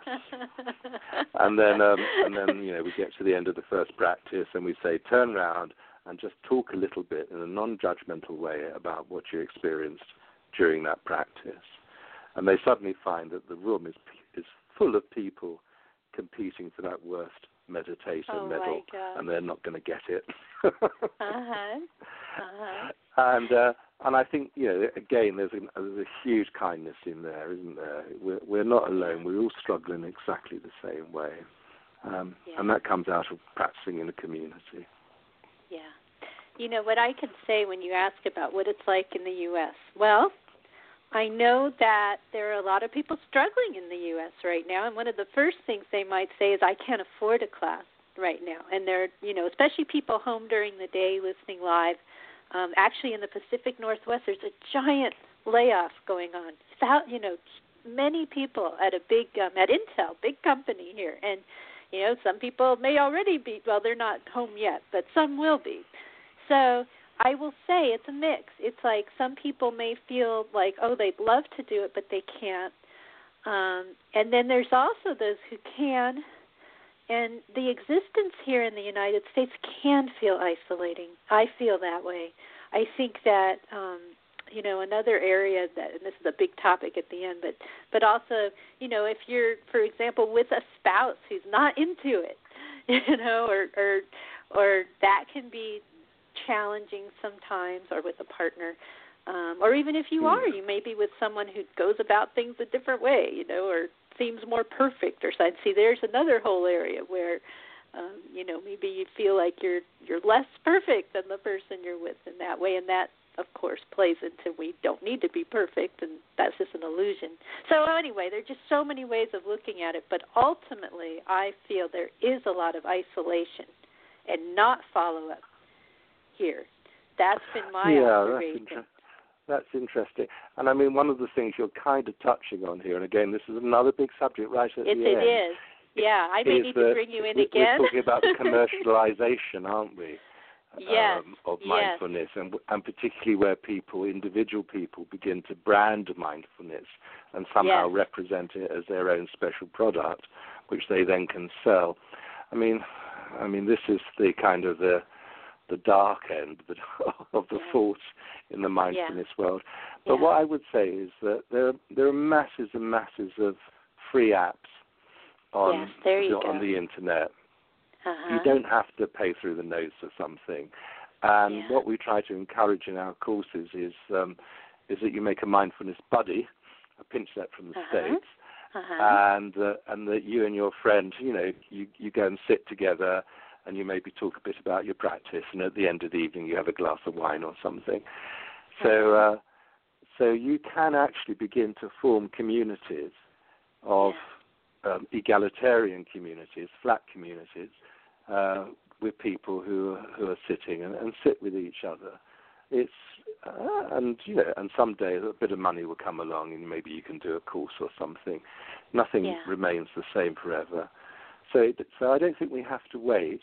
and then um, and then you know we get to the end of the first practice and we say turn around and just talk a little bit in a non-judgmental way about what you experienced during that practice. And they suddenly find that the room is is full of people competing for that worst meditator oh medal, and they're not going to get it. uh huh. Uh-huh. And uh, and I think you know again there's a, there's a huge kindness in there, isn't there? We're we're not alone. We're all struggling exactly the same way, um, yeah. and that comes out of practicing in a community. Yeah. You know what I can say when you ask about what it's like in the U.S. Well, I know that there are a lot of people struggling in the U.S. right now, and one of the first things they might say is, "I can't afford a class right now." And they're, you know, especially people home during the day listening live um, actually, in the Pacific Northwest, there's a giant layoff going on. Without, you know, many people at a big um, at Intel, big company here, and you know, some people may already be. Well, they're not home yet, but some will be. So I will say it's a mix. It's like some people may feel like, oh, they'd love to do it, but they can't. Um, and then there's also those who can and the existence here in the United States can feel isolating. I feel that way. I think that um you know another area that and this is a big topic at the end but but also you know if you're for example with a spouse who's not into it you know or or or that can be challenging sometimes or with a partner um or even if you hmm. are you may be with someone who goes about things a different way you know or seems more perfect or something. See, there's another whole area where um, you know maybe you feel like you're you're less perfect than the person you're with in that way, and that of course plays into we don't need to be perfect, and that's just an illusion. So anyway, there are just so many ways of looking at it, but ultimately, I feel there is a lot of isolation and not follow up here. That's been my yeah, observation. That's that's interesting. And I mean, one of the things you're kind of touching on here, and again, this is another big subject right at it, the end. It is. Yeah, I may need to bring you in again. We're talking about the commercialization, aren't we? Yes. Um, of yes. mindfulness, and and particularly where people, individual people, begin to brand mindfulness and somehow yes. represent it as their own special product, which they then can sell. I mean, I mean, this is the kind of the the dark end of the Yeah. force in the mindfulness world. But Yeah. what I would say is that there there are masses and masses of free apps on you on the internet. Uh-huh. You don't have to pay through the nose for something. And Yeah. what we try to encourage in our courses is um, is that you make a mindfulness buddy, a pinch set from the Uh-huh. states, Uh-huh. and uh, and that you and your friend, you know, you you go and sit together, and you maybe talk a bit about your practice, and at the end of the evening you have a glass of wine or something. So uh, so you can actually begin to form communities of um, egalitarian communities, flat communities, uh, with people who are, who are sitting and, and sit with each other. It's uh, and you know, and someday a bit of money will come along, and maybe you can do a course or something. Nothing Yeah. remains the same forever. So, it, so I don't think we have to wait.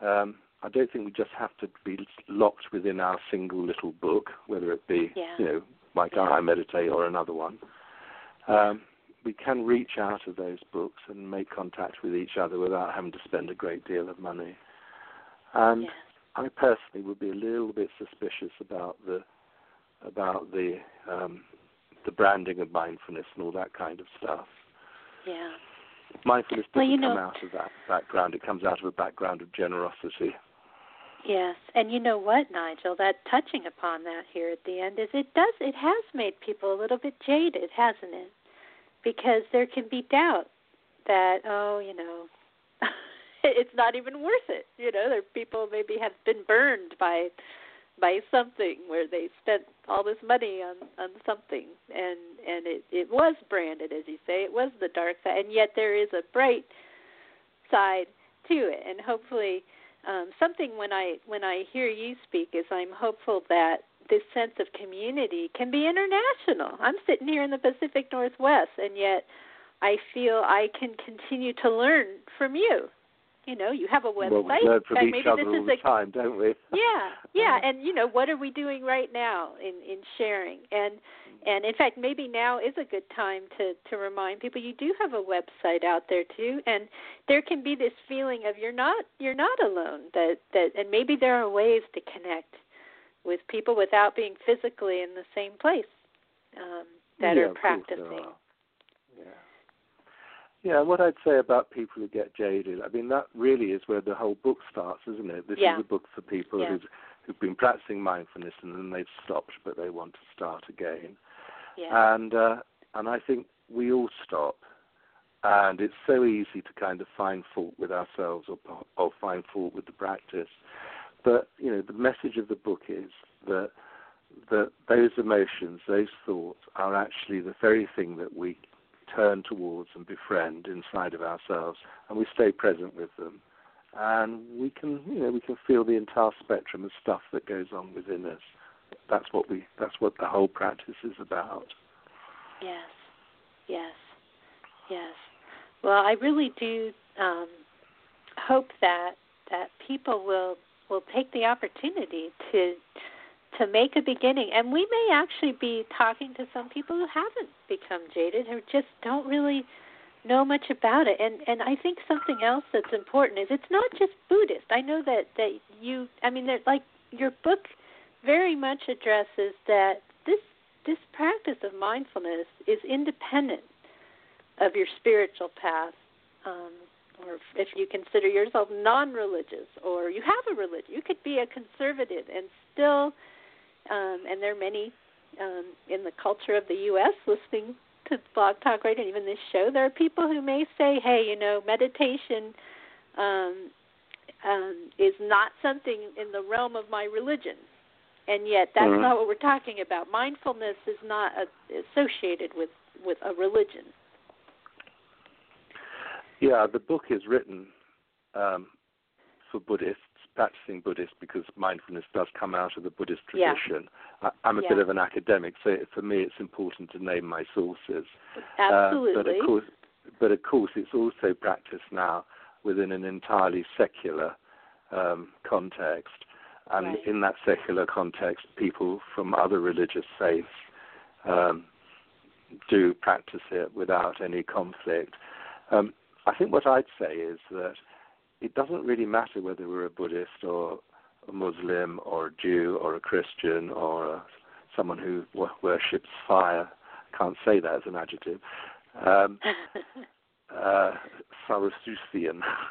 Um, I don't think we just have to be locked within our single little book, whether it be Yeah. you know, like Yeah. I Meditate or another one. Um, we can reach out of those books and make contact with each other without having to spend a great deal of money. And Yes. I personally would be a little bit suspicious about the about the um, the branding of mindfulness and all that kind of stuff. Yeah. Mindfulness Well, doesn't you come out of that background. It comes out of a background of generosity. Yes, and you know what, Nigel? That touching upon that here at the end is it does it has made people a little bit jaded, hasn't it? Because there can be doubt that oh, you know, it's not even worth it. You know, there people maybe have been burned by by something where they spent all this money on on something and and it it was branded as you say it was the dark side and yet there is a bright side to it and hopefully um, something when I when I hear you speak is I'm hopeful that this sense of community can be international. I'm sitting here in the Pacific Northwest, and yet I feel I can continue to learn from you. You know, you have a website. well, we learn from each other all the a time, don't we? yeah, yeah, and you know what are we doing right now in in sharing and and in fact maybe now is a good time to to remind people you do have a website out there too and there can be this feeling of you're not you're not alone that that and maybe there are ways to connect with people without being physically in the same place um that yeah, are of course there practicing are. Yeah. What I'd say about people who get jaded, I mean, that really is where the whole book starts, isn't it? This Yeah. is a book for people Yeah. who've, who've been practicing mindfulness and then they've stopped, but they want to start again. yeah And uh, and I think we all stop, and it's so easy to kind of find fault with ourselves or or find fault with the practice. But you know, the message of the book is that that those emotions, those thoughts, are actually the very thing that we turn towards and befriend inside of ourselves, and we stay present with them, and we can, you know, we can feel the entire spectrum of stuff that goes on within us. That's what we, that's what the whole practice is about. Yes, yes, yes. Well, I really do um, hope that that people will will take the opportunity to to make a beginning, and we may actually be talking to some people who haven't become jaded, who just don't really know much about it. And and I think something else that's important is it's not just Buddhist. I know that that you, I mean, that like your book very much addresses that this this practice of mindfulness is independent of your spiritual path, um, or if, if you consider yourself non-religious, or you have a religion. You could be a conservative and still, um, and there are many um, in the culture of the U.S. listening to Blog Talk Radio and even this show. There are people who may say, "Hey, you know, meditation." Um, um, is not something in the realm of my religion and yet that's Mhm. not what we're talking about. Mindfulness is not a, associated with with a religion. Yeah, the book is written um, for Buddhists, practicing Buddhist because mindfulness does come out of the Buddhist Yeah. tradition. I, I'm a Yeah. bit of an academic, so for me it's important to name my sources. Absolutely. Uh, but of course, but of course, it's also practiced now within an entirely secular um, context, and Right. in that secular context, people from other religious faiths um, do practice it without any conflict. Um, I think what I'd say is that it doesn't really matter whether we're a Buddhist or a Muslim or a Jew or a Christian or a, someone who w- worships fire. Can't say that as an adjective. Um, uh,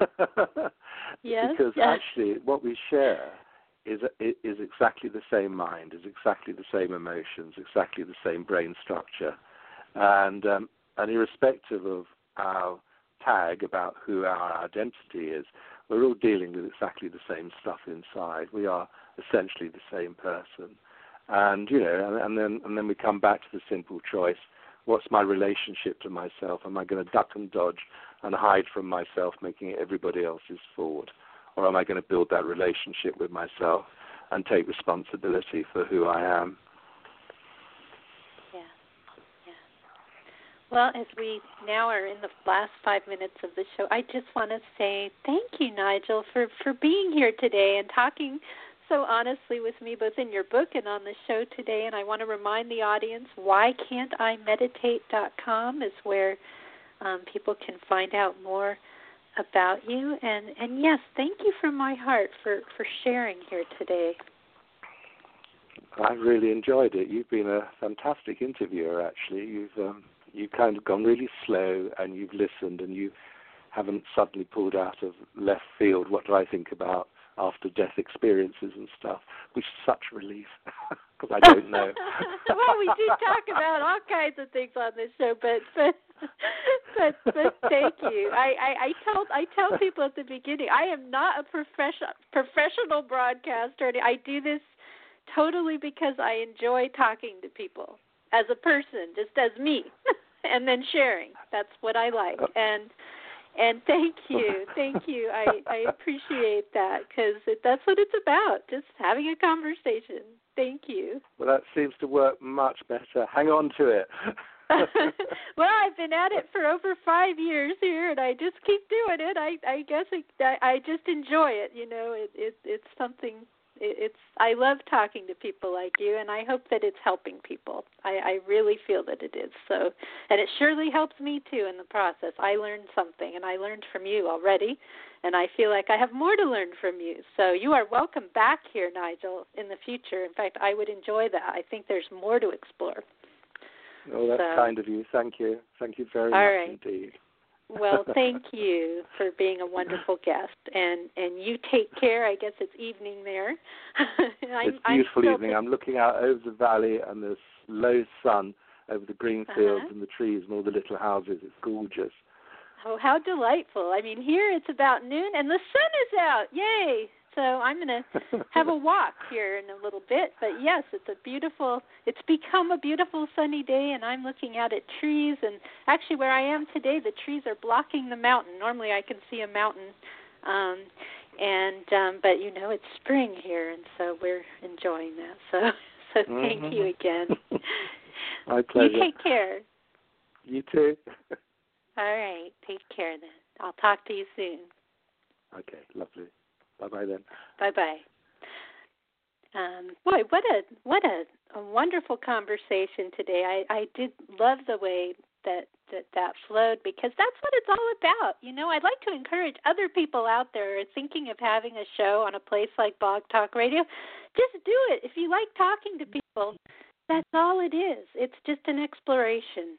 yes, because yes. actually, what we share is is exactly the same mind, is exactly the same emotions, exactly the same brain structure, and um, and irrespective of our tag about who our identity is, we're all dealing with exactly the same stuff inside. We are essentially the same person, and you know, and, and then and then we come back to the simple choice: what's my relationship to myself? Am I going to duck and dodge and hide from myself, making it everybody else's fault? Or am I going to build that relationship with myself and take responsibility for who I am? Yeah. Yeah. Well, as we now are in the last five minutes of the show, I just want to say thank you, Nigel, for, for being here today and talking so honestly with me both in your book and on the show today. And I want to remind the audience why can't I meditate.com is where um, people can find out more about you. And, and yes, thank you from my heart for, for sharing here today. I really enjoyed it. You've been a fantastic interviewer. Actually, you've um, you've kind of gone really slow, and you've listened, and you haven't suddenly pulled out of left field. What do I think about after death experiences and stuff, which is such relief because I don't know. well, we do talk about all kinds of things on this show, but but but, but thank you. I, I I tell I tell people at the beginning I am not a professional professional broadcaster. I do this totally because I enjoy talking to people as a person, just as me, and then sharing. That's what I like oh. and and thank you, thank you. I I appreciate that because that's what it's about, just having a conversation. Thank you. Well, that seems to work much better. Hang on to it. well, I've been at it for over five years here, and I just keep doing it. I I guess I I just enjoy it. You know, it it it's something it's I love talking to people like you, and I hope that it's helping people. I, I really feel that it is. So, and it surely helps me too in the process. I learned something, and I learned from you already, and I feel like I have more to learn from you. So, you are welcome back here, Nigel, in the future. In fact, I would enjoy that. I think there's more to explore. Oh, that's so, kind of you. Thank you. Thank you very all much right. indeed. Well, thank you for being a wonderful guest, and and you take care. I guess it's evening there. it's beautiful I'm evening. I'm looking out over the valley and the low sun over the green fields uh-huh. and the trees and all the little houses. It's gorgeous. Oh, how delightful! I mean, here it's about noon and the sun is out. Yay! So I'm going to have a walk here in a little bit. But yes, it's a beautiful. It's become a beautiful sunny day, and I'm looking out at trees. And actually, where I am today, the trees are blocking the mountain. Normally, I can see a mountain, um, and um, but you know, it's spring here, and so we're enjoying that. So, so thank mm-hmm. you again. My pleasure. You take care. You too. All right. Take care then. I'll talk to you soon. Okay, lovely. Bye bye then. Bye bye. Um, boy, what a what a, a wonderful conversation today. I I did love the way that that that flowed because that's what it's all about. You know, I'd like to encourage other people out there thinking of having a show on a place like Blog Talk Radio. Just do it. If you like talking to people, that's all it is. It's just an exploration.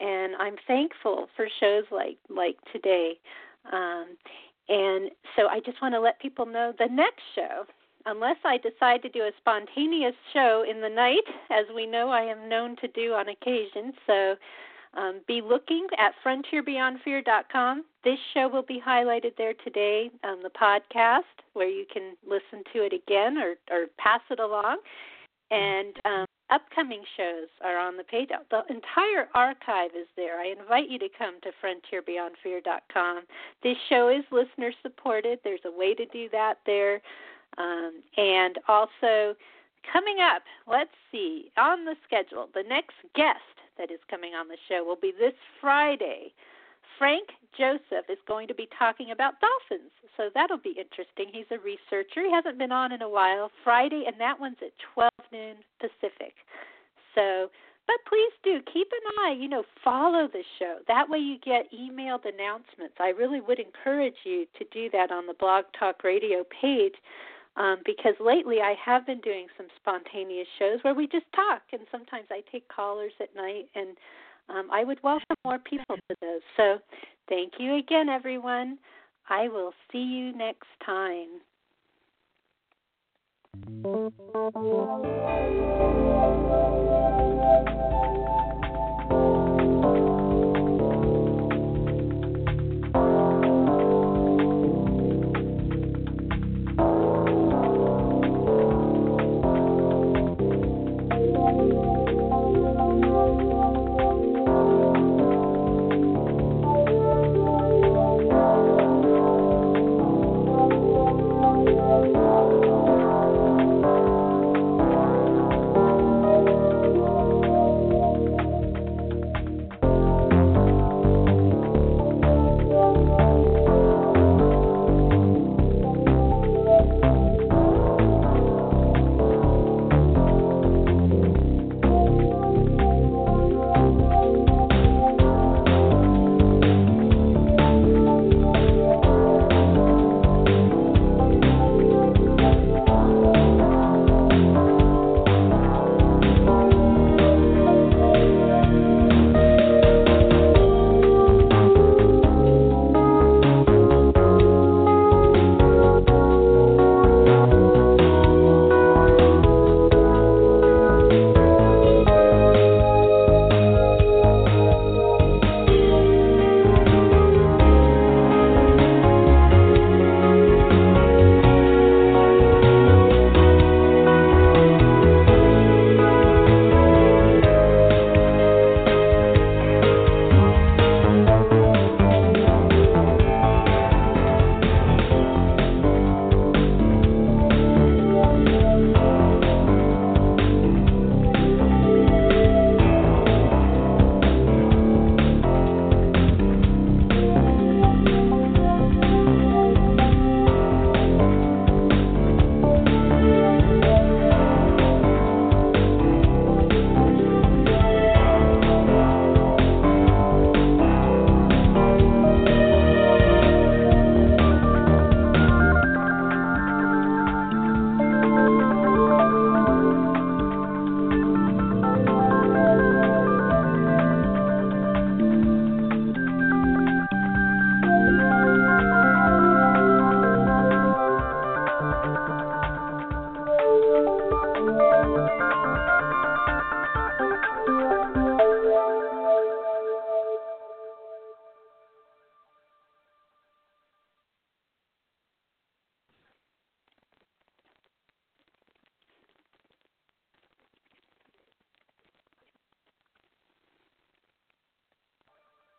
And I'm thankful for shows like like today. Um, and so I just want to let people know the next show, unless I decide to do a spontaneous show in the night, as we know I am known to do on occasion. So um, be looking at frontierbeyondfear.com. This show will be highlighted there today on the podcast, where you can listen to it again or, or pass it along. And um, upcoming shows are on the page. The entire archive is there. I invite you to come to frontierbeyondfear.com. This show is listener supported. There's a way to do that there. Um, and also, coming up, let's see, on the schedule, the next guest that is coming on the show will be this Friday. Frank Joseph is going to be talking about dolphins, so that'll be interesting. He's a researcher. He hasn't been on in a while. Friday, and that one's at 12 Pacific. So, but please do keep an eye, you know, follow the show. That way you get emailed announcements. I really would encourage you to do that on the Blog Talk Radio page. um, because lately I have been doing some spontaneous shows where we just talk, and sometimes I take callers at night, and um, I would welcome more people to those. So thank you again, everyone. I will see you next time. Thank you.